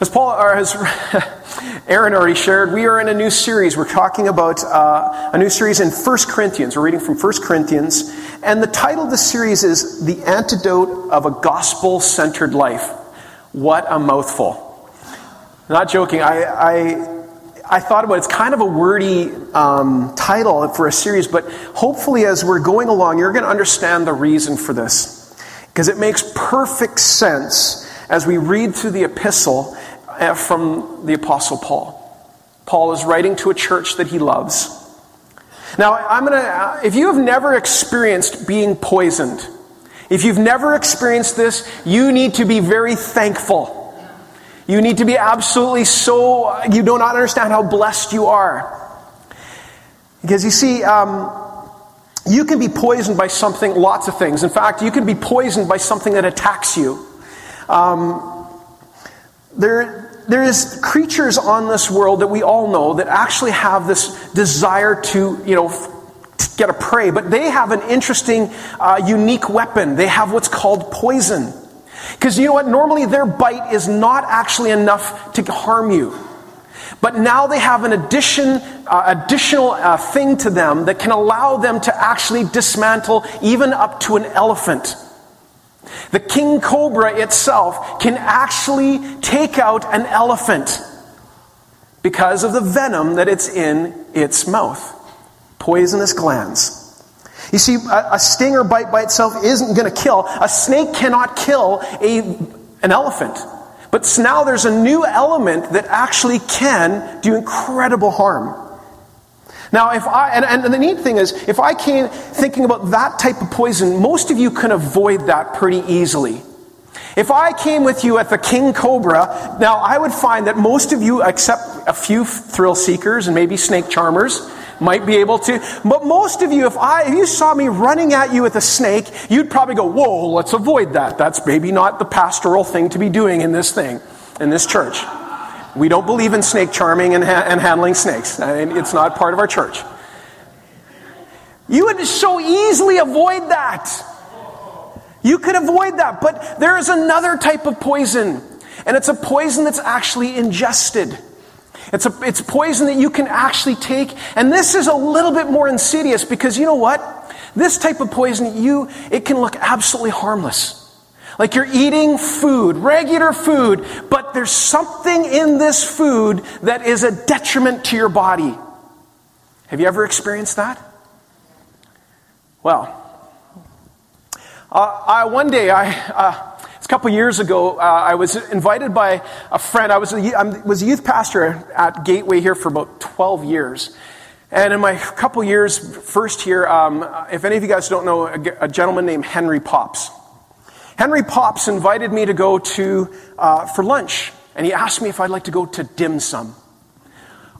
As Paul, or as Aaron already shared, we are in a new series. We're talking about uh, a new series in 1 Corinthians. We're reading from 1 Corinthians. And the title of the series is The Antidote of a Gospel Centered Life. What a mouthful. Not joking. I, I, I thought about it. It's kind of a wordy um, title for a series, but hopefully, as we're going along, you're going to understand the reason for this. Because it makes perfect sense as we read through the epistle uh, from the Apostle Paul. Paul is writing to a church that he loves. Now, I'm going to, uh, if you have never experienced being poisoned, if you've never experienced this, you need to be very thankful. You need to be absolutely so, you do not understand how blessed you are. Because you see, um, you can be poisoned by something, lots of things. In fact, you can be poisoned by something that attacks you. Um, there, there is creatures on this world that we all know that actually have this desire to, you know, to get a prey, but they have an interesting, uh, unique weapon. They have what's called poison. Because you know what? Normally their bite is not actually enough to harm you. But now they have an addition, uh, additional uh, thing to them that can allow them to actually dismantle even up to an elephant. The king cobra itself can actually take out an elephant because of the venom that it's in its mouth. Poisonous glands. You see, a, a stinger bite by itself isn't going to kill. A snake cannot kill a, an elephant. But now there's a new element that actually can do incredible harm. Now, if I, and, and the neat thing is, if I came thinking about that type of poison, most of you can avoid that pretty easily. If I came with you at the king cobra, now I would find that most of you, except a few thrill seekers and maybe snake charmers, might be able to. But most of you, if I, if you saw me running at you with a snake, you'd probably go, whoa, let's avoid that. That's maybe not the pastoral thing to be doing in this thing, in this church. We don't believe in snake charming and, ha- and handling snakes. I mean, it's not part of our church. You would so easily avoid that. You could avoid that. But there is another type of poison, and it's a poison that's actually ingested. It's, a, it's poison that you can actually take, and this is a little bit more insidious because you know what? This type of poison, you, it can look absolutely harmless. Like you're eating food, regular food, but there's something in this food that is a detriment to your body. Have you ever experienced that? Well, uh, I, one day, I, uh, it's a couple years ago, uh, I was invited by a friend. I was a, I was a youth pastor at Gateway here for about 12 years. And in my couple years, first here, um, if any of you guys don't know, a, a gentleman named Henry Pops. Henry Pops invited me to go to, uh, for lunch, and he asked me if I'd like to go to dim sum.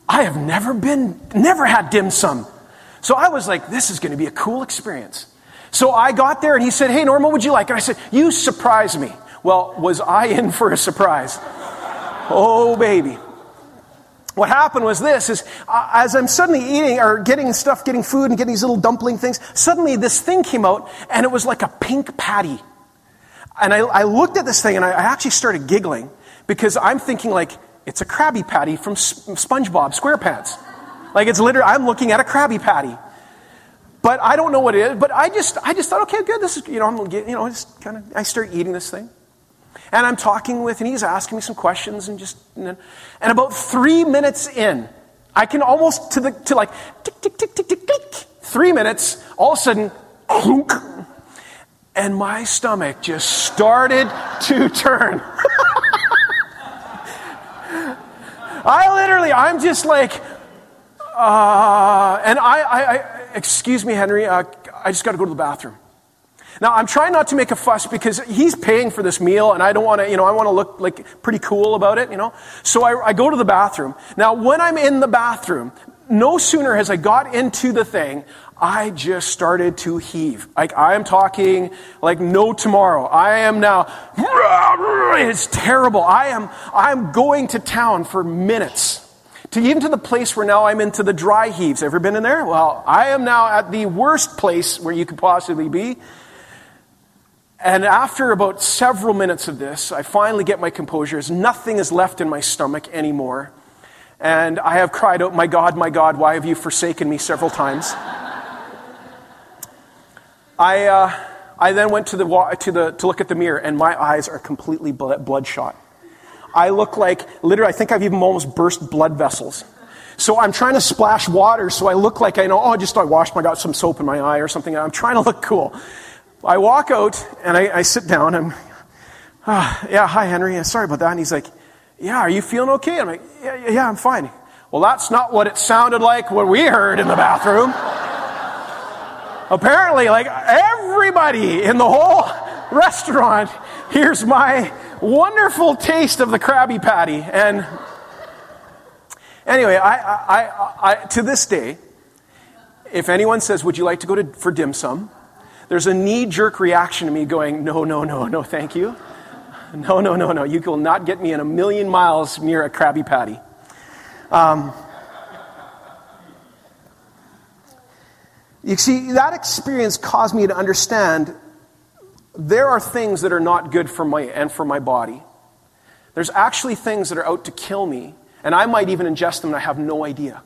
I have never been, never had dim sum. So I was like, this is going to be a cool experience. So I got there and he said, Hey, Norma, would you like? And I said, You surprise me. Well, was I in for a surprise? Oh, baby. What happened was this is uh, as I'm suddenly eating or getting stuff, getting food and getting these little dumpling things, suddenly this thing came out and it was like a pink patty. And I, I looked at this thing and I, I actually started giggling because I'm thinking like, it's a Krabby Patty from SpongeBob SquarePants. Like it's literally, I'm looking at a Krabby Patty. But I don't know what it is. But I just, I just thought, okay, good. This is, you know, I'm you know, just kind of, I start eating this thing. And I'm talking with, and he's asking me some questions and just, and, and about three minutes in, I can almost to the, to like, tick, tick, tick, tick, tick, tick, three minutes, all of a sudden, clunk, and my stomach just started to turn. I literally, I'm just like, uh, and I, I, I, excuse me, Henry, uh, I just got to go to the bathroom. Now, I'm trying not to make a fuss because he's paying for this meal and I don't want to, you know, I want to look like pretty cool about it, you know. So I, I go to the bathroom. Now, when I'm in the bathroom, no sooner has I got into the thing, I just started to heave. Like I am talking like no tomorrow. I am now, it's terrible. I am, I'm going to town for minutes. To even to the place where now I'm into the dry heaves. Ever been in there? Well, I am now at the worst place where you could possibly be. And after about several minutes of this, I finally get my composure as nothing is left in my stomach anymore. And I have cried out, My God, my God, why have you forsaken me several times? I, uh, I then went to, the, to, the, to look at the mirror, and my eyes are completely bloodshot. I look like, literally, I think I've even almost burst blood vessels. So I'm trying to splash water so I look like I know, oh, I just I washed, my, got some soap in my eye or something. I'm trying to look cool. I walk out and I, I sit down. I'm, ah, yeah, hi, Henry. Sorry about that. And he's like, yeah, are you feeling okay? I'm like, yeah, yeah, I'm fine. Well, that's not what it sounded like what we heard in the bathroom. Apparently, like everybody in the whole restaurant hears my wonderful taste of the Krabby Patty. And anyway, I, I, I, to this day, if anyone says, Would you like to go to, for dim sum? There's a knee jerk reaction to me going, No, no, no, no, thank you. No, no, no, no. You will not get me in a million miles near a Krabby Patty. Um, you see, that experience caused me to understand there are things that are not good for my and for my body. There's actually things that are out to kill me, and I might even ingest them and I have no idea.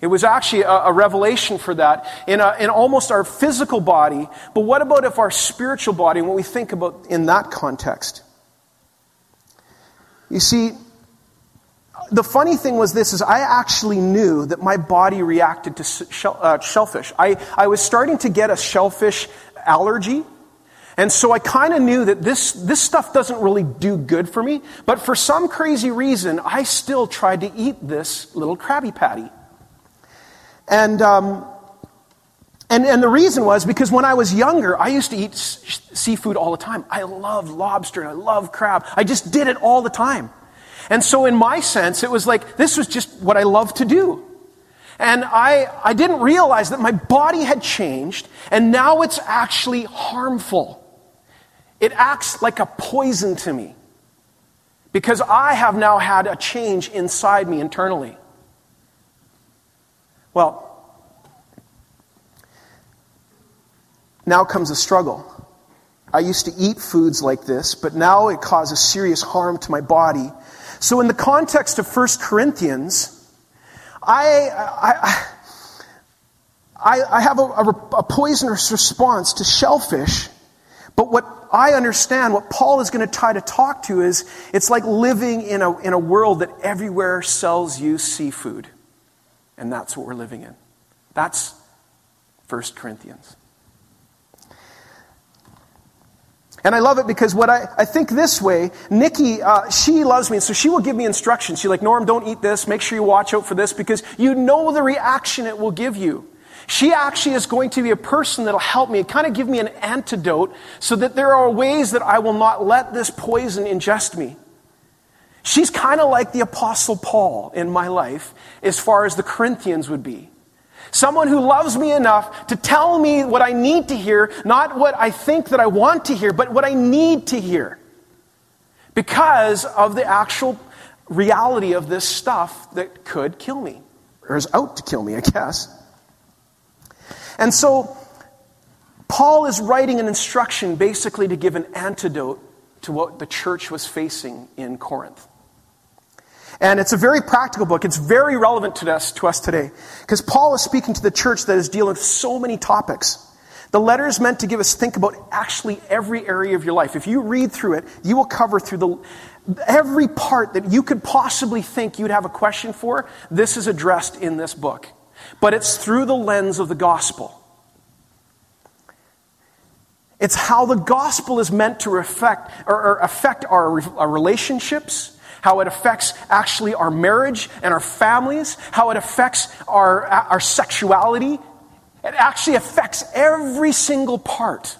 It was actually a, a revelation for that in, a, in almost our physical body, but what about if our spiritual body, and what we think about in that context? You see, the funny thing was this is I actually knew that my body reacted to uh, shellfish. I, I was starting to get a shellfish allergy. And so I kind of knew that this, this stuff doesn't really do good for me. But for some crazy reason, I still tried to eat this little Krabby Patty. And, um, and, and the reason was because when I was younger, I used to eat s- seafood all the time. I loved lobster and I loved crab. I just did it all the time. And so, in my sense, it was like this was just what I loved to do. And I, I didn't realize that my body had changed, and now it's actually harmful. It acts like a poison to me because I have now had a change inside me internally. Well, now comes a struggle. I used to eat foods like this, but now it causes serious harm to my body. So, in the context of 1 Corinthians, I, I, I, I have a, a, poisonous response to shellfish. But what I understand, what Paul is going to try to talk to is it's like living in a, in a world that everywhere sells you seafood. And that's what we're living in. That's 1 Corinthians. And I love it because what I, I think this way, Nikki, uh, she loves me, and so she will give me instructions. She's like, Norm, don't eat this. Make sure you watch out for this because you know the reaction it will give you. She actually is going to be a person that'll help me, kind of give me an antidote so that there are ways that I will not let this poison ingest me. She's kind of like the Apostle Paul in my life as far as the Corinthians would be. Someone who loves me enough to tell me what I need to hear, not what I think that I want to hear, but what I need to hear. Because of the actual reality of this stuff that could kill me, or is out to kill me, I guess. And so, Paul is writing an instruction basically to give an antidote to what the church was facing in Corinth. And it's a very practical book. It's very relevant to us, to us today. Because Paul is speaking to the church that is dealing with so many topics. The letter is meant to give us think about actually every area of your life. If you read through it, you will cover through the every part that you could possibly think you'd have a question for. This is addressed in this book. But it's through the lens of the gospel. It's how the gospel is meant to affect, or, or affect our, our relationships, how it affects actually our marriage and our families, how it affects our, our sexuality. It actually affects every single part.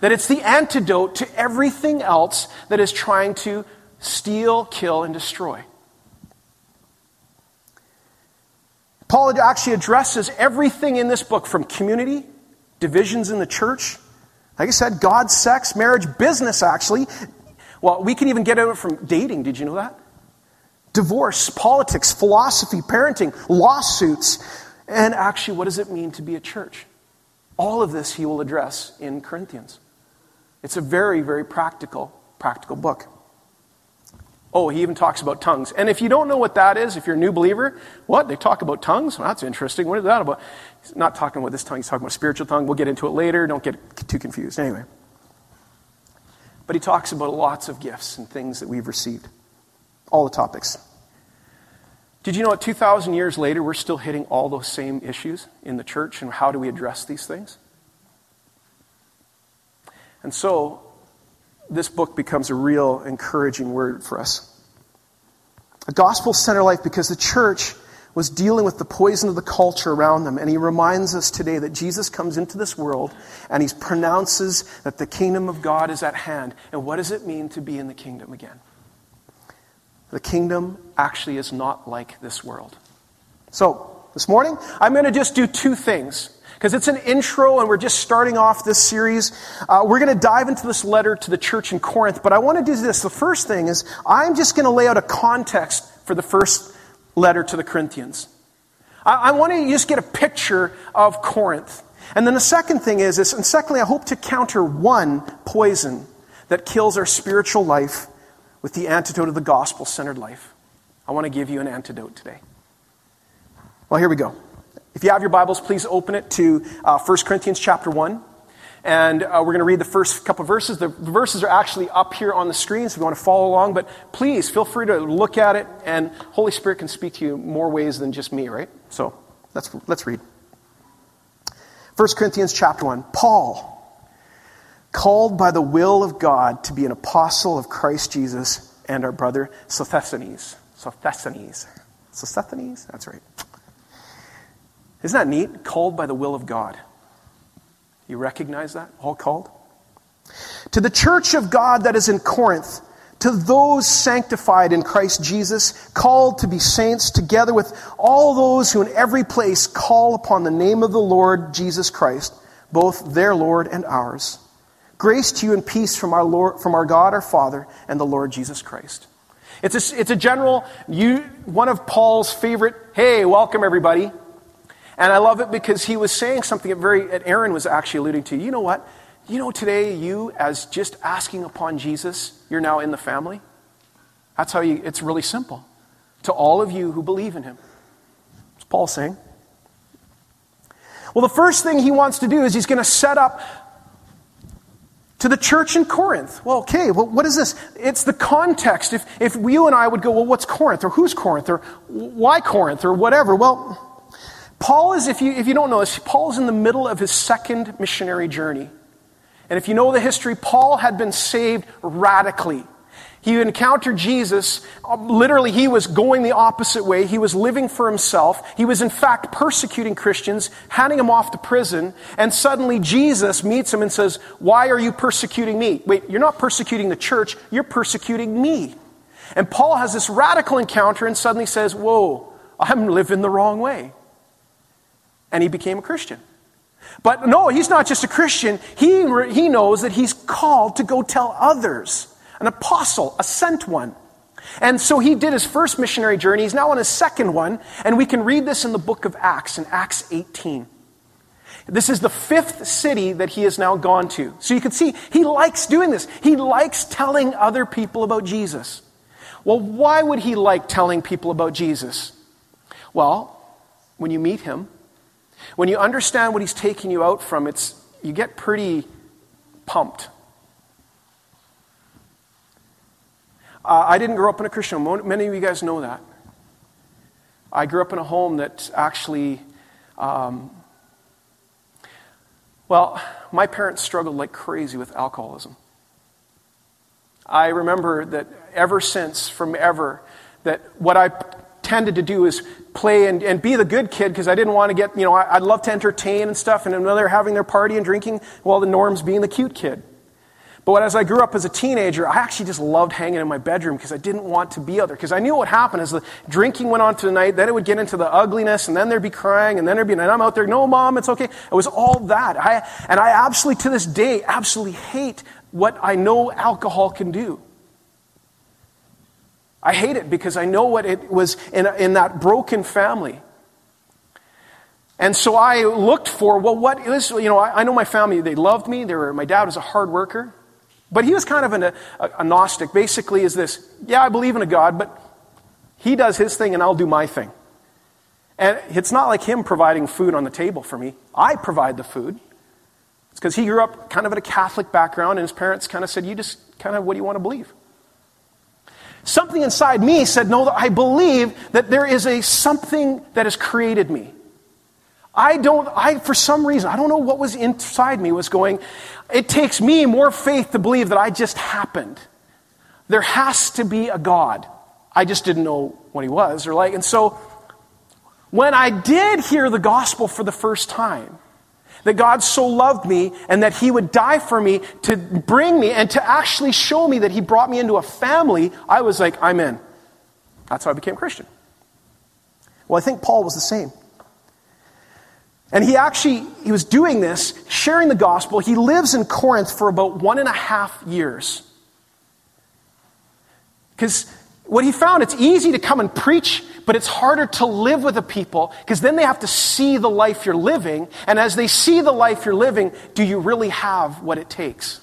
That it's the antidote to everything else that is trying to steal, kill, and destroy. Paul actually addresses everything in this book from community, divisions in the church, like I said, God, sex, marriage, business, actually, well, we can even get it from dating. Did you know that? Divorce, politics, philosophy, parenting, lawsuits, and actually, what does it mean to be a church? All of this he will address in Corinthians. It's a very, very practical, practical book. Oh, he even talks about tongues. And if you don't know what that is, if you're a new believer, what? They talk about tongues? Well, that's interesting. What is that about? He's not talking about this tongue, he's talking about spiritual tongue. We'll get into it later. Don't get too confused. Anyway. But he talks about lots of gifts and things that we've received. All the topics. Did you know that 2,000 years later, we're still hitting all those same issues in the church, and how do we address these things? And so, this book becomes a real encouraging word for us. A gospel centered life because the church was dealing with the poison of the culture around them. And he reminds us today that Jesus comes into this world and he pronounces that the kingdom of God is at hand. And what does it mean to be in the kingdom again? The kingdom actually is not like this world. So, this morning, I'm going to just do two things. Because it's an intro and we're just starting off this series. Uh, we're going to dive into this letter to the church in Corinth. But I want to do this. The first thing is, I'm just going to lay out a context for the first letter to the Corinthians. I, I want to just get a picture of Corinth. And then the second thing is, is, and secondly, I hope to counter one poison that kills our spiritual life with the antidote of the gospel centered life. I want to give you an antidote today. Well, here we go. If you have your Bibles, please open it to uh, 1 Corinthians chapter 1. And uh, we're going to read the first couple verses. The verses are actually up here on the screen, so if you want to follow along. But please feel free to look at it, and Holy Spirit can speak to you more ways than just me, right? So let's, let's read. 1 Corinthians chapter 1. Paul, called by the will of God to be an apostle of Christ Jesus, and our brother Sosthenes. Sosthenes. Sosthenes? That's right. Isn't that neat? Called by the will of God. You recognize that? All called? To the church of God that is in Corinth, to those sanctified in Christ Jesus, called to be saints, together with all those who in every place call upon the name of the Lord Jesus Christ, both their Lord and ours. Grace to you and peace from our, Lord, from our God our Father and the Lord Jesus Christ. It's a, it's a general, you, one of Paul's favorite, hey, welcome everybody. And I love it because he was saying something that very that Aaron was actually alluding to. You know what? You know today you as just asking upon Jesus, you're now in the family. That's how you it's really simple. To all of you who believe in him. What's Paul saying? Well, the first thing he wants to do is he's going to set up to the church in Corinth. Well, okay, well, what is this? It's the context. If, if you and I would go, well, what's Corinth? Or who's Corinth? Or why Corinth? Or whatever. Well, Paul is, if you, if you don't know this, Paul is in the middle of his second missionary journey. And if you know the history, Paul had been saved radically. He encountered Jesus. Um, literally, he was going the opposite way. He was living for himself. He was, in fact, persecuting Christians, handing them off to prison. And suddenly, Jesus meets him and says, Why are you persecuting me? Wait, you're not persecuting the church, you're persecuting me. And Paul has this radical encounter and suddenly says, Whoa, I'm living the wrong way and he became a Christian. But no, he's not just a Christian. He, he knows that he's called to go tell others. An apostle, a sent one. And so he did his first missionary journey. He's now on his second one. And we can read this in the book of Acts, in Acts 18. This is the fifth city that he has now gone to. So you can see he likes doing this. He likes telling other people about Jesus. Well, why would he like telling people about Jesus? Well, when you meet him, when you understand what he's taking you out from, it's, you get pretty pumped. Uh, I didn't grow up in a Christian home. Many of you guys know that. I grew up in a home that actually, um, well, my parents struggled like crazy with alcoholism. I remember that ever since, from ever, that what I tended to do is play and, and be the good kid because I didn't want to get, you know, I, would love to entertain and stuff, and another having their party and drinking, while the norm's being the cute kid. But as I grew up as a teenager, I actually just loved hanging in my bedroom because I didn't want to be other. Because I knew what happened as the drinking went on to the night, then it would get into the ugliness, and then there'd be crying, and then there'd be, and I'm out there, no, mom, it's okay. It was all that. I, and I absolutely, to this day, absolutely hate what I know alcohol can do. I hate it because I know what it was in, in that broken family. And so I looked for, well, what is, you know, I, I know my family, they loved me. They were, my dad was a hard worker. But he was kind of an, a, agnostic. Basically, is this yeah, I believe in a God, but he does his thing and I'll do my thing. And it's not like him providing food on the table for me. I provide the food. It's because he grew up kind of in a Catholic background and his parents kind of said, You just kind of, what do you want to believe? Something inside me said, No, I believe that there is a something that has created me. I don't, I, for some reason, I don't know what was inside me was going, it takes me more faith to believe that I just happened. There has to be a God. I just didn't know what he was or like, and so when I did hear the gospel for the first time, that God so loved me and that He would die for me to bring me and to actually show me that He brought me into a family, I was like, I'm in. That's how I became Christian. Well, I think Paul was the same. And he actually, he was doing this, sharing the gospel. He lives in Corinth for about one and a half years. Because what he found, it's easy to come and preach, but it's harder to live with the people because then they have to see the life you're living. And as they see the life you're living, do you really have what it takes?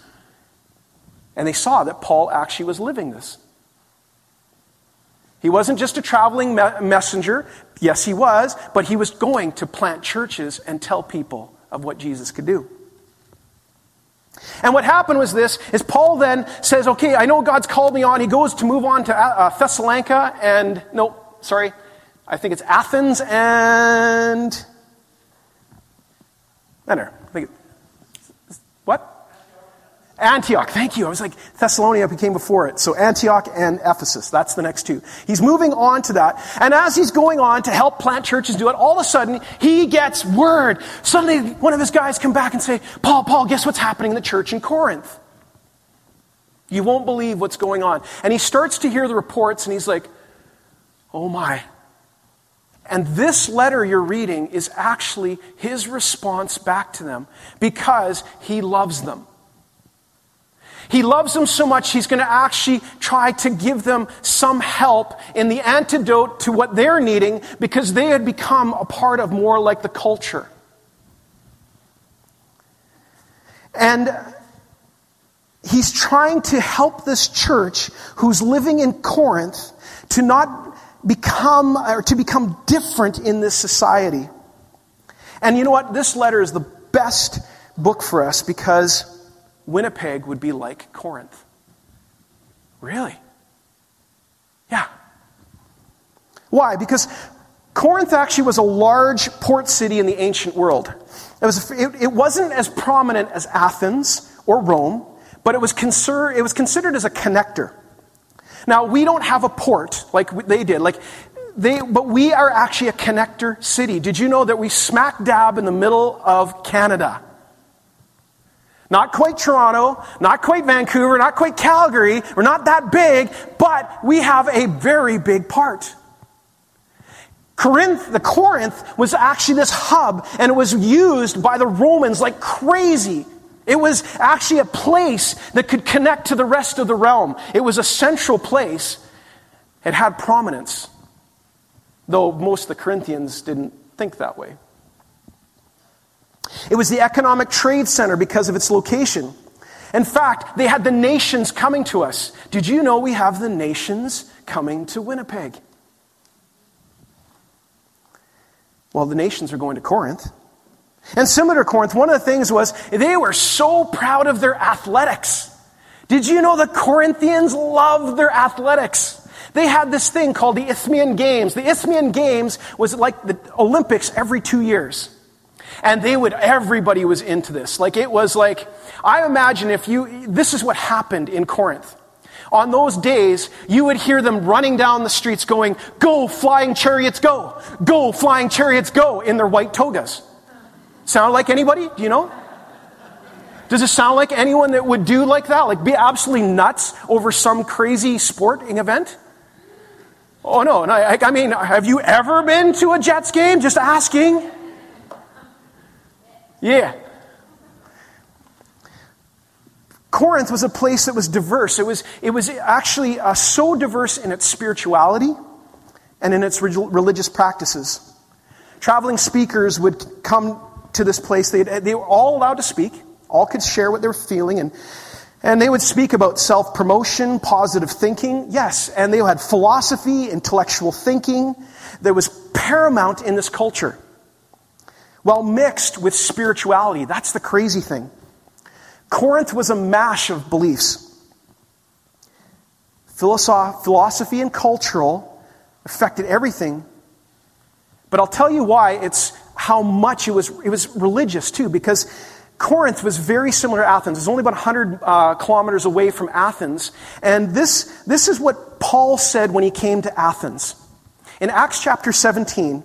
And they saw that Paul actually was living this. He wasn't just a traveling me- messenger. Yes, he was, but he was going to plant churches and tell people of what Jesus could do. And what happened was this, is Paul then says, okay, I know God's called me on. He goes to move on to uh, Thessalonica and, no, sorry, I think it's Athens and, I don't know, I think it, what? Antioch, thank you. I was like, Thessalonica came before it. So Antioch and Ephesus, that's the next two. He's moving on to that. And as he's going on to help plant churches do it, all of a sudden, he gets word. Suddenly, one of his guys come back and say, Paul, Paul, guess what's happening in the church in Corinth? You won't believe what's going on. And he starts to hear the reports and he's like, oh my. And this letter you're reading is actually his response back to them because he loves them. He loves them so much, he's going to actually try to give them some help in the antidote to what they're needing because they had become a part of more like the culture. And he's trying to help this church who's living in Corinth to not become or to become different in this society. And you know what? This letter is the best book for us because Winnipeg would be like Corinth. Really? Yeah. Why? Because Corinth actually was a large port city in the ancient world. It, was, it, it wasn't as prominent as Athens or Rome, but it was, consider, it was considered as a connector. Now, we don't have a port like they did. Like they, but we are actually a connector city. Did you know that we smack dab in the middle of Canada? Not quite Toronto, not quite Vancouver, not quite Calgary. We're not that big, but we have a very big part. Corinth, the Corinth was actually this hub and it was used by the Romans like crazy. It was actually a place that could connect to the rest of the realm. It was a central place. It had prominence, though most of the Corinthians didn't think that way. It was the economic trade center because of its location. In fact, they had the nations coming to us. Did you know we have the nations coming to Winnipeg? Well, the nations are going to Corinth. And similar to Corinth, one of the things was they were so proud of their athletics. Did you know the Corinthians loved their athletics? They had this thing called the Isthmian Games. The Isthmian Games was like the Olympics every two years. And they would, everybody was into this. Like it was like, I imagine if you, this is what happened in Corinth. On those days, you would hear them running down the streets going, Go, flying chariots, go! Go, flying chariots, go! in their white togas. Sound like anybody? Do you know? Does it sound like anyone that would do like that? Like be absolutely nuts over some crazy sporting event? Oh no, no I, I mean, have you ever been to a Jets game? Just asking. Yeah. Corinth was a place that was diverse. It was, it was actually uh, so diverse in its spirituality and in its religious practices. Traveling speakers would come to this place. They, they were all allowed to speak, all could share what they were feeling. And And they would speak about self promotion, positive thinking. Yes, and they had philosophy, intellectual thinking that was paramount in this culture. While mixed with spirituality. That's the crazy thing. Corinth was a mash of beliefs. Philosophy and cultural affected everything. But I'll tell you why it's how much it was, it was religious too, because Corinth was very similar to Athens. It's only about 100 uh, kilometers away from Athens. And this, this is what Paul said when he came to Athens. In Acts chapter 17,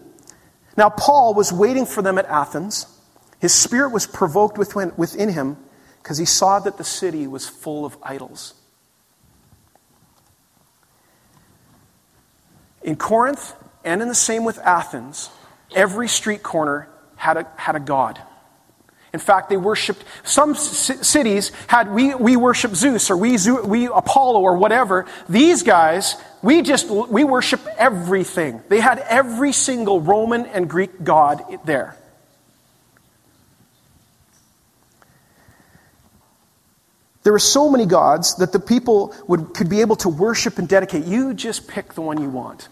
now Paul was waiting for them at Athens. His spirit was provoked within, him because he saw that the city was full of idols. In Corinth, and in the same with Athens, every street corner had a, had a god. In fact, they worshipped, some c- cities had, we, we worship Zeus or we, we Apollo or whatever. These guys, we just, we worship everything. They had every single Roman and Greek god there. There were so many gods that the people would, could be able to worship and dedicate. You just pick the one you want.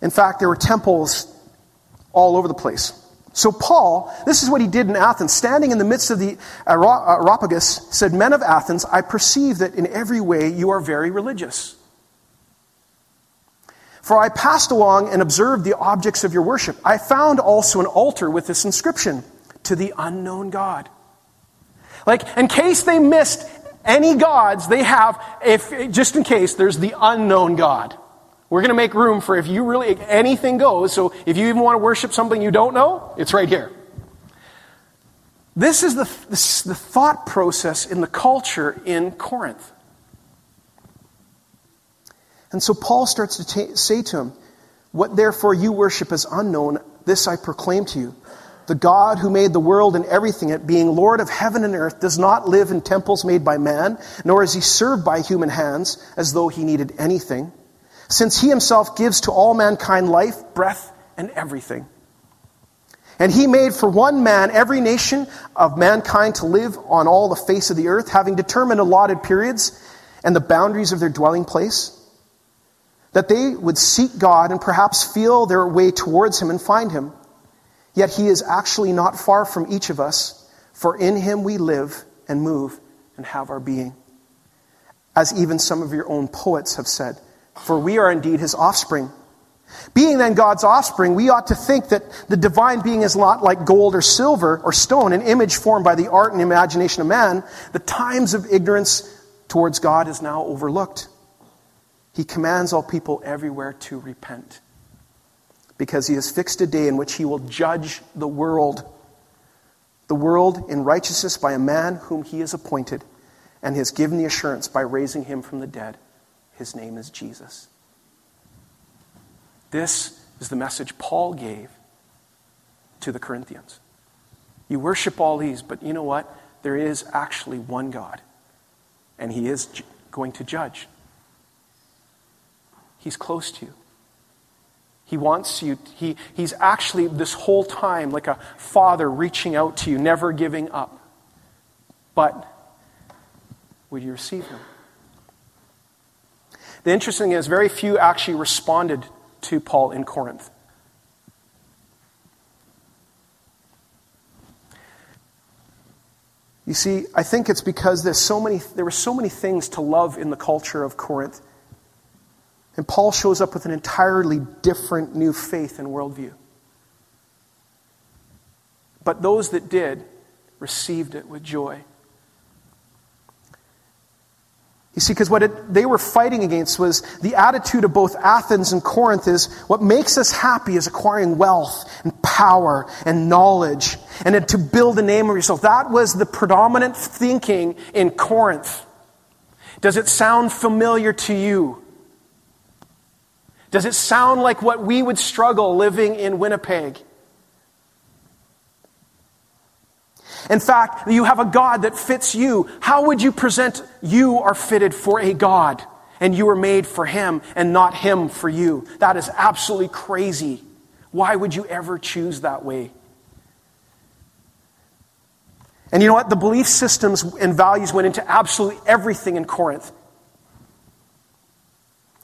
In fact, there were temples all over the place. So, Paul, this is what he did in Athens. Standing in the midst of the Areopagus, said, Men of Athens, I perceive that in every way you are very religious. For I passed along and observed the objects of your worship. I found also an altar with this inscription to the unknown God. Like, in case they missed any gods, they have, if, just in case, there's the unknown God. We're going to make room for if you really, anything goes. So if you even want to worship something you don't know, it's right here. This is the, this, the thought process in the culture in Corinth. And so Paul starts to say to him, What therefore you worship as unknown, this I proclaim to you. The God who made the world and everything it, being Lord of heaven and earth, does not live in temples made by man, nor is he served by human hands as though he needed anything since he himself gives to all mankind life, breath, and everything. And he made for one man every nation of mankind to live on all the face of the earth, having determined allotted periods and the boundaries of their dwelling place, that they would seek God and perhaps feel their way towards him and find him. Yet he is actually not far from each of us, for in him we live and move and have our being. As even some of your own poets have said for we are indeed his offspring. Being then God's offspring, we ought to think that the divine being is not like gold or silver or stone, an image formed by the art and imagination of man. The times of ignorance towards God is now overlooked. He commands all people everywhere to repent because he has fixed a day in which he will judge the world. The world in righteousness by a man whom he has appointed and has given the assurance by raising him from the dead. His name is Jesus. This is the message Paul gave to the Corinthians. You worship all these, but you know what? There is actually one God, and He is going to judge. He's close to you. He wants you, he, He's actually this whole time like a father reaching out to you, never giving up. But would you receive Him? The interesting is, very few actually responded to Paul in Corinth. You see, I think it's because there's so many, there were so many things to love in the culture of Corinth. And Paul shows up with an entirely different new faith and worldview. But those that did received it with joy. You see, because what it, they were fighting against was the attitude of both Athens and Corinth is what makes us happy is acquiring wealth and power and knowledge and to build a name of yourself. That was the predominant thinking in Corinth. Does it sound familiar to you? Does it sound like what we would struggle living in Winnipeg? In fact, you have a God that fits you. How would you present you are fitted for a God and you were made for Him and not Him for you? That is absolutely crazy. Why would you ever choose that way? And you know what? The belief systems and values went into absolutely everything in Corinth,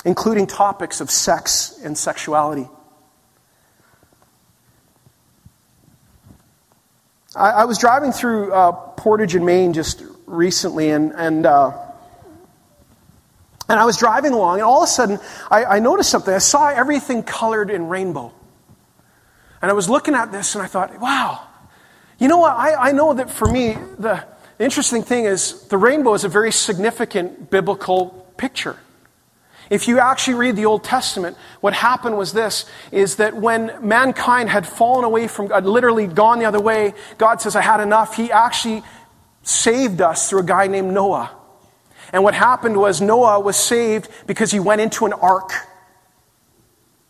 including topics of sex and sexuality. I, I was driving through uh, Portage and Main just recently, and, and, uh, and I was driving along, and all of a sudden I, I noticed something. I saw everything colored in rainbow. And I was looking at this, and I thought, wow, you know what? I, I know that for me, the, the interesting thing is the rainbow is a very significant biblical picture. If you actually read the Old Testament, what happened was this, is that when mankind had fallen away from God, literally gone the other way, God says, I had enough. He actually saved us through a guy named Noah. And what happened was Noah was saved because he went into an ark.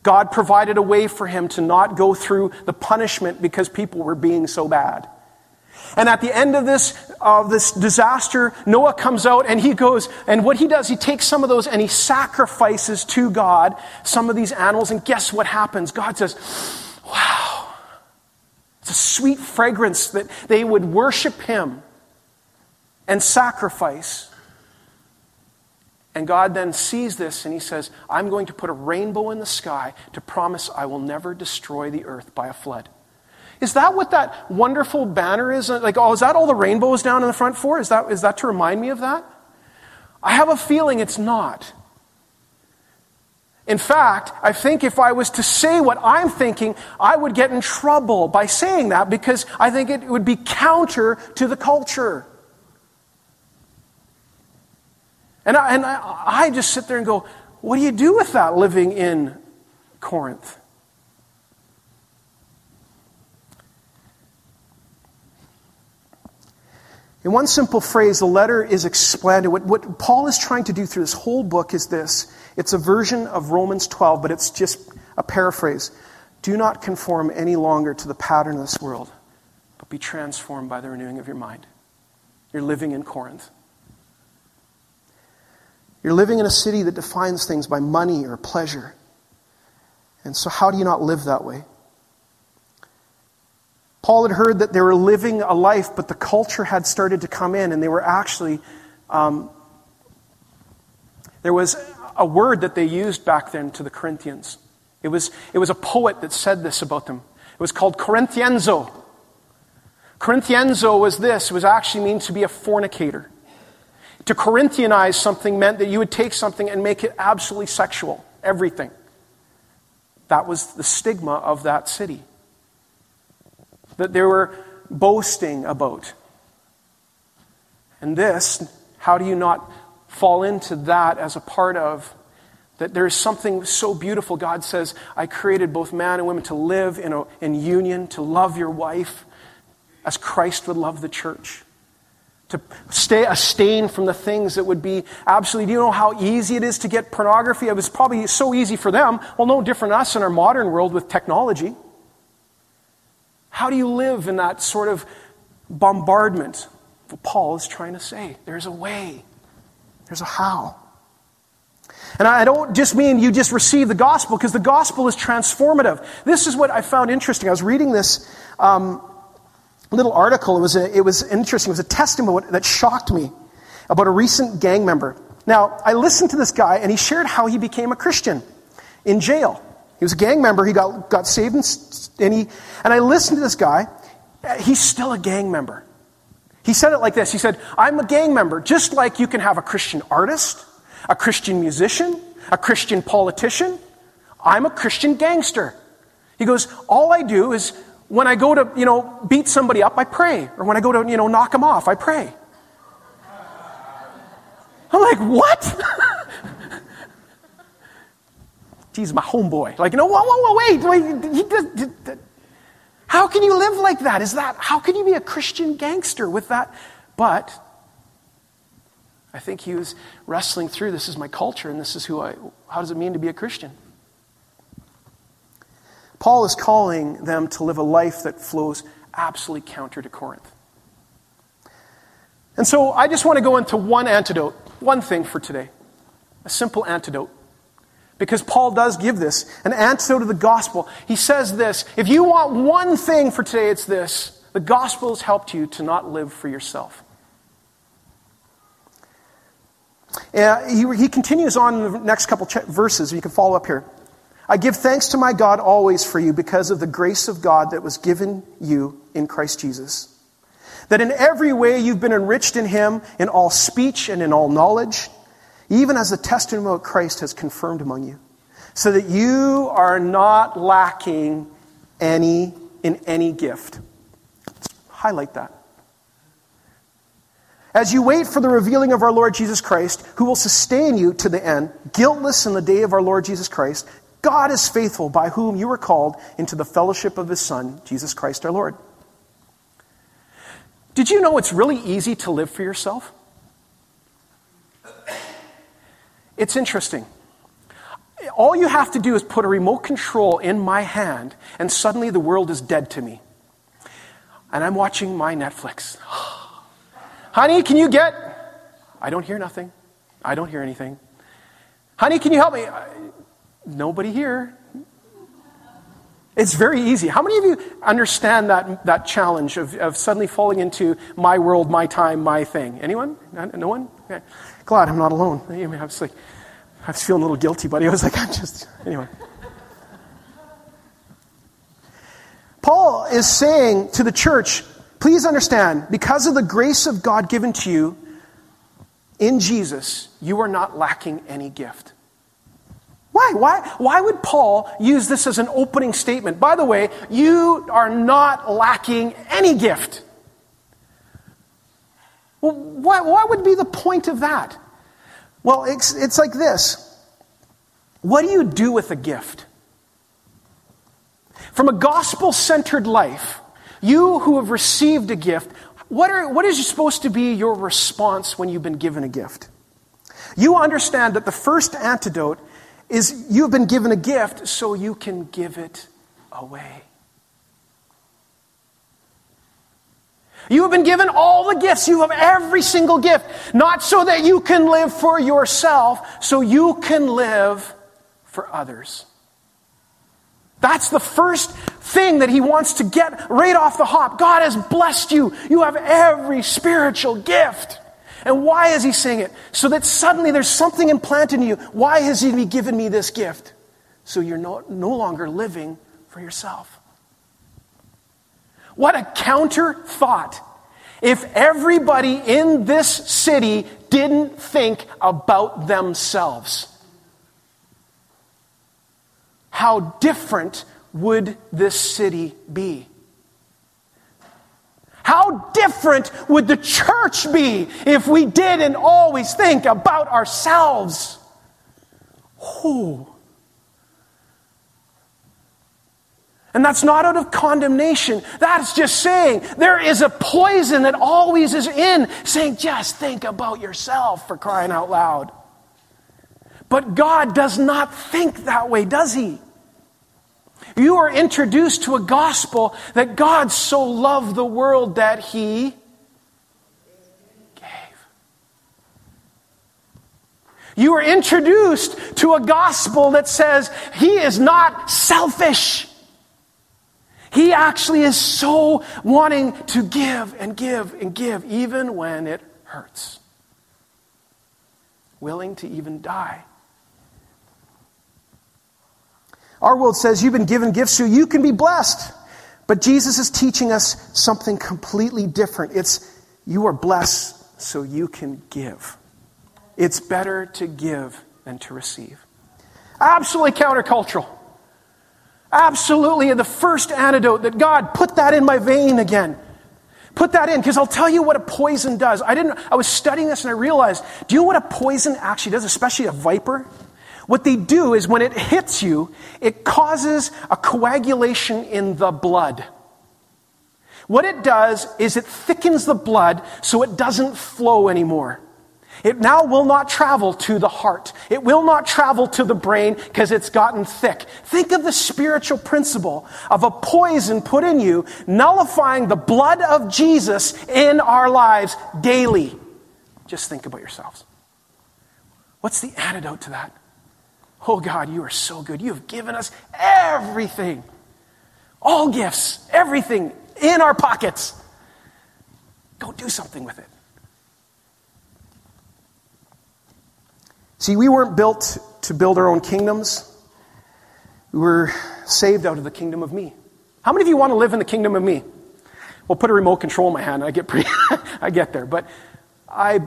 God provided a way for him to not go through the punishment because people were being so bad. And at the end of this, of this disaster, Noah comes out and he goes, and what he does, he takes some of those and he sacrifices to God some of these animals. And guess what happens? God says, wow. It's a sweet fragrance that they would worship him and sacrifice. And God then sees this and he says, I'm going to put a rainbow in the sky to promise I will never destroy the earth by a flood. Is that what that wonderful banner is? Like, oh, is that all the rainbows down in the front for? Is that, is that to remind me of that? I have a feeling it's not. In fact, I think if I was to say what I'm thinking, I would get in trouble by saying that because I think it would be counter to the culture. And I, and I, I just sit there and go, what do you do with that living in Corinth? In one simple phrase, the letter is expanded. What, what, Paul is trying to do through this whole book is this it's a version of Romans 12, but it's just a paraphrase. Do not conform any longer to the pattern of this world, but be transformed by the renewing of your mind. You're living in Corinth. You're living in a city that defines things by money or pleasure. And so, how do you not live that way? Paul had heard that they were living a life, but the culture had started to come in, and they were actually. Um, there was a word that they used back then to the Corinthians. It was, it was a poet that said this about them. It was called Corinthienzo. Corinthienzo was this, it was actually mean to be a fornicator. To Corinthianize something meant that you would take something and make it absolutely sexual, everything. That was the stigma of that city that they were boasting about. And this, how do you not fall into that as a part of that there is something so beautiful. God says, I created both man and women to live in, a, in union, to love your wife as Christ would love the church. To stay a abstain from the things that would be absolutely. Do you know how easy it is to get pornography? It was probably so easy for them. Well, no different us in our modern world with technology. How do you live in that sort of bombardment? Well, Paul is trying to say there's a way, there's a how. And I don't just mean you just receive the gospel, because the gospel is transformative. This is what I found interesting. I was reading this um, little article. It was, a, it was interesting. It was a testimony that shocked me about a recent gang member. Now, I listened to this guy, and he shared how he became a Christian in jail. He was a gang member. He got, got saved, and, and, he, and I listened to this guy. He's still a gang member. He said it like this He said, I'm a gang member, just like you can have a Christian artist, a Christian musician, a Christian politician. I'm a Christian gangster. He goes, All I do is when I go to, you know, beat somebody up, I pray. Or when I go to, you know, knock them off, I pray. I'm like, What? he's my homeboy. Like, no, whoa, whoa, whoa, wait, wait. He how can you live like that? Is that, how can you be a Christian gangster with that? But I think he was wrestling through this is my culture and this is who I, how does it mean to be a Christian? Paul is calling them to live a life that flows absolutely counter to Corinth. And so I just want to go into one antidote, one thing for today, a simple antidote because Paul does give this an antidote to the gospel. He says this if you want one thing for today, it's this The gospel has helped you to not live for yourself. Uh, he, he continues on in the next couple ch- verses. You can follow up here. I give thanks to my God always for you because of the grace of God that was given you in Christ Jesus. That in every way you've been enriched in him, in all speech and in all knowledge, even as the testimony of Christ has confirmed among you, so that you are not lacking any in any gift. Highlight that. As you wait for the revealing of our Lord Jesus Christ, who will sustain you to the end, guiltless in the day of our Lord Jesus Christ, God is faithful, by whom you were called into the fellowship of his Son, Jesus Christ our Lord. Did you know it's really easy to live for yourself? It's interesting. All you have to do is put a remote control in my hand, and suddenly the world is dead to me. And I'm watching my Netflix. Honey, can you get. I don't hear nothing. I don't hear anything. Honey, can you help me? Nobody here. It's very easy. How many of you understand that, that challenge of, of suddenly falling into my world, my time, my thing? Anyone? No one? Okay. Glad I'm not alone. I was like, I was feeling a little guilty, buddy. I was like, I'm just, anyway. Paul is saying to the church, please understand, because of the grace of God given to you in Jesus, you are not lacking any gift. Why? Why? Why would Paul use this as an opening statement? By the way, you are not lacking any gift. Well, what, what would be the point of that? Well, it's, it's like this What do you do with a gift? From a gospel centered life, you who have received a gift, what, are, what is supposed to be your response when you've been given a gift? You understand that the first antidote is you've been given a gift so you can give it away. You have been given all the gifts. You have every single gift. Not so that you can live for yourself, so you can live for others. That's the first thing that he wants to get right off the hop. God has blessed you. You have every spiritual gift. And why is he saying it? So that suddenly there's something implanted in you. Why has he given me this gift? So you're no, no longer living for yourself. What a counter thought. If everybody in this city didn't think about themselves, how different would this city be? How different would the church be if we didn't always think about ourselves? Ooh. And that's not out of condemnation. That's just saying there is a poison that always is in, saying, just think about yourself for crying out loud. But God does not think that way, does He? You are introduced to a gospel that God so loved the world that he gave. You are introduced to a gospel that says he is not selfish. He actually is so wanting to give and give and give, even when it hurts. Willing to even die Our world says you've been given gifts so you can be blessed. But Jesus is teaching us something completely different. It's you are blessed so you can give. It's better to give than to receive. Absolutely countercultural. Absolutely the first antidote that God put that in my vein again. Put that in, because I'll tell you what a poison does. I didn't I was studying this and I realized, do you know what a poison actually does, especially a viper? What they do is when it hits you, it causes a coagulation in the blood. What it does is it thickens the blood so it doesn't flow anymore. It now will not travel to the heart. It will not travel to the brain because it's gotten thick. Think of the spiritual principle of a poison put in you, nullifying the blood of Jesus in our lives daily. Just think about yourselves. What's the antidote to that? Oh God, you are so good. You have given us everything. All gifts, everything in our pockets. Go do something with it. See, we weren't built to build our own kingdoms. We were saved out of the kingdom of me. How many of you want to live in the kingdom of me? Well, put a remote control in my hand. I get pretty, I get there. But I,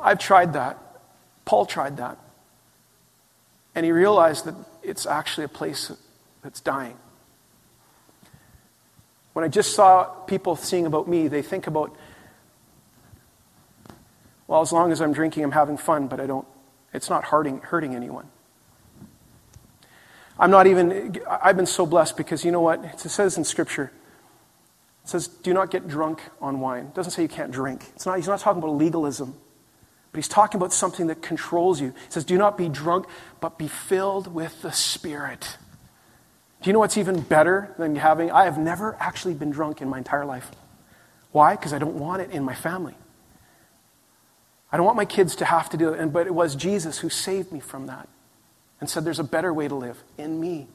I've tried that. Paul tried that. And he realized that it's actually a place that's dying. When I just saw people seeing about me, they think about, well, as long as I'm drinking, I'm having fun, but I don't, it's not hurting, hurting anyone. I'm not even, I've been so blessed because you know what? It says in Scripture, it says, do not get drunk on wine. It doesn't say you can't drink. It's not, he's not talking about legalism, but he's talking about something that controls you. He says, do not be drunk, but be filled with the Spirit. Do you know what's even better than having? I have never actually been drunk in my entire life. Why? Because I don't want it in my family. I don't want my kids to have to do it. And, but it was Jesus who saved me from that and said, There's a better way to live in me.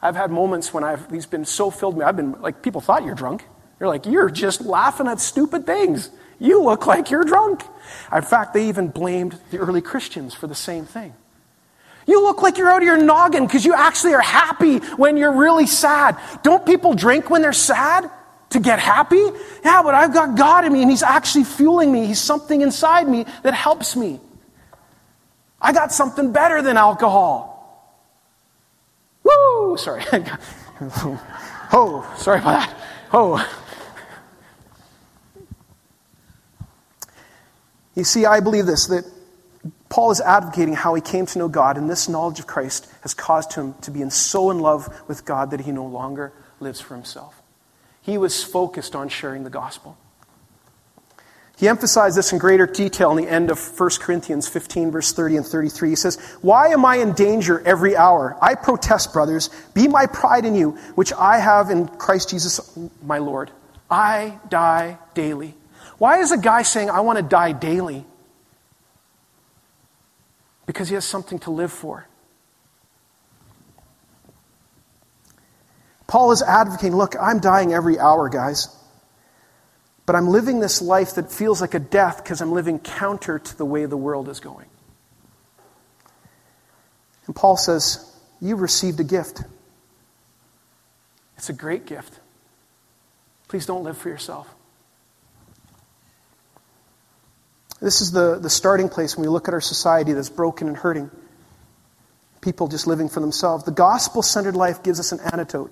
I've had moments when I've, he's been so filled me. I've been like, people thought you're drunk. They're like, You're just laughing at stupid things. You look like you're drunk. In fact, they even blamed the early Christians for the same thing. You look like you're out of your noggin because you actually are happy when you're really sad. Don't people drink when they're sad to get happy? Yeah, but I've got God in me and He's actually fueling me. He's something inside me that helps me. I got something better than alcohol. Woo! Sorry. oh, sorry about that. Oh. You see, I believe this that Paul is advocating how he came to know God, and this knowledge of Christ has caused him to be in so in love with God that he no longer lives for himself. He was focused on sharing the gospel. He emphasized this in greater detail in the end of 1 Corinthians 15, verse 30 and 33. He says, Why am I in danger every hour? I protest, brothers. Be my pride in you, which I have in Christ Jesus my Lord. I die daily. Why is a guy saying, I want to die daily? Because he has something to live for. Paul is advocating, look, I'm dying every hour, guys. But I'm living this life that feels like a death because I'm living counter to the way the world is going. And Paul says, You've received a gift. It's a great gift. Please don't live for yourself. This is the, the starting place when we look at our society that's broken and hurting. People just living for themselves. The gospel centered life gives us an antidote.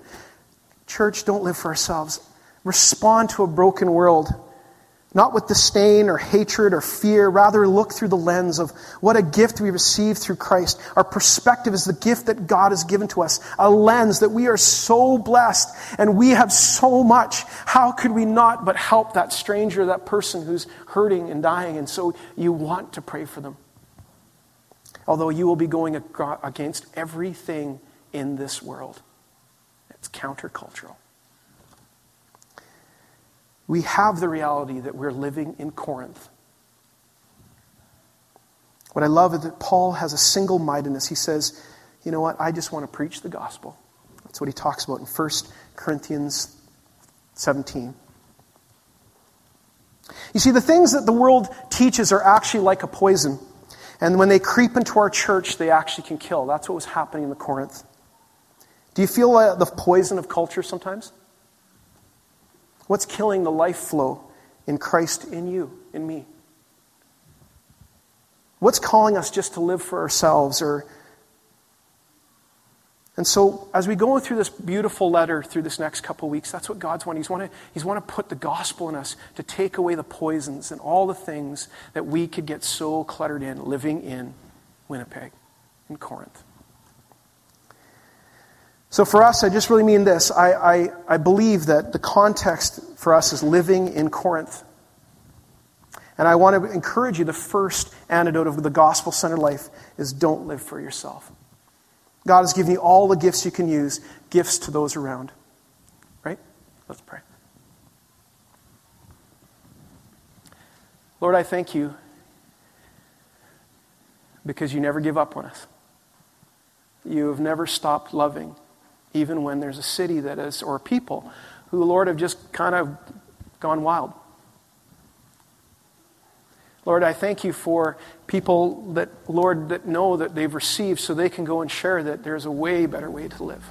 Church, don't live for ourselves respond to a broken world, not with disdain or hatred or fear, rather look through the lens of what a gift we receive through Christ. Our perspective is the gift that God has given to us, a lens that we are so blessed and we have so much. How could we not but help that stranger, that person who's hurting and dying? And so you want to pray for them. Although you will be going against everything in this world, it's countercultural we have the reality that we're living in Corinth. What I love is that Paul has a single mindedness. He says, You know what? I just want to preach the gospel. That's what he talks about in 1 Corinthians 17. You see, the things that the world teaches are actually like a poison. And when they creep into our church, they actually can kill. That's what was happening in the Corinth. Do you feel uh, the poison of culture sometimes? What's killing the life flow in Christ in you, in me? What's calling us just to live for ourselves or and so, as we go through this beautiful letter through this next couple weeks, that's what God's wanting. He's want to, He's want to put the gospel in us to take away the poisons and all the things that we could get so cluttered in living in Winnipeg, in Corinth. So for us, I just really mean this. I, I, I believe that the context for us is living in Corinth. And I want to encourage you the first antidote of the gospel centered life is don't live for yourself. God has given you all the gifts you can use, gifts to those around. Right? Let's pray. Lord, I thank you because you never give up on us. You have never stopped loving even when there's a city that is, or people who, Lord, have just kind of gone wild. Lord, I thank you for people that, Lord, that know that they've received so they can go and share that there's a way better way to live.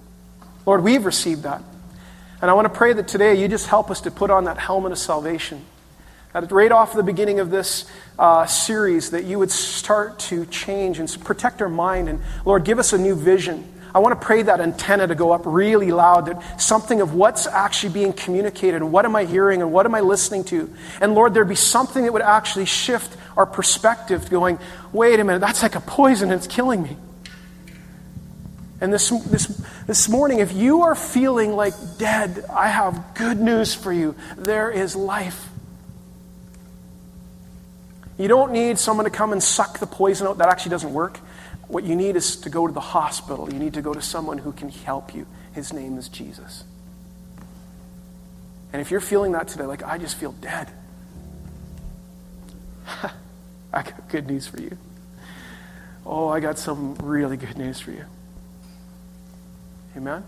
Lord, we've received that. And I want to pray that today you just help us to put on that helmet of salvation. That right off the beginning of this uh, series, that you would start to change and protect our mind. And Lord, give us a new vision. I want to pray that antenna to go up really loud, that something of what's actually being communicated, and what am I hearing, and what am I listening to? And Lord, there'd be something that would actually shift our perspective, going, wait a minute, that's like a poison, and it's killing me. And this, this, this morning, if you are feeling like dead, I have good news for you. There is life. You don't need someone to come and suck the poison out. That actually doesn't work. What you need is to go to the hospital. You need to go to someone who can help you. His name is Jesus. And if you're feeling that today, like, I just feel dead, I got good news for you. Oh, I got some really good news for you. Amen?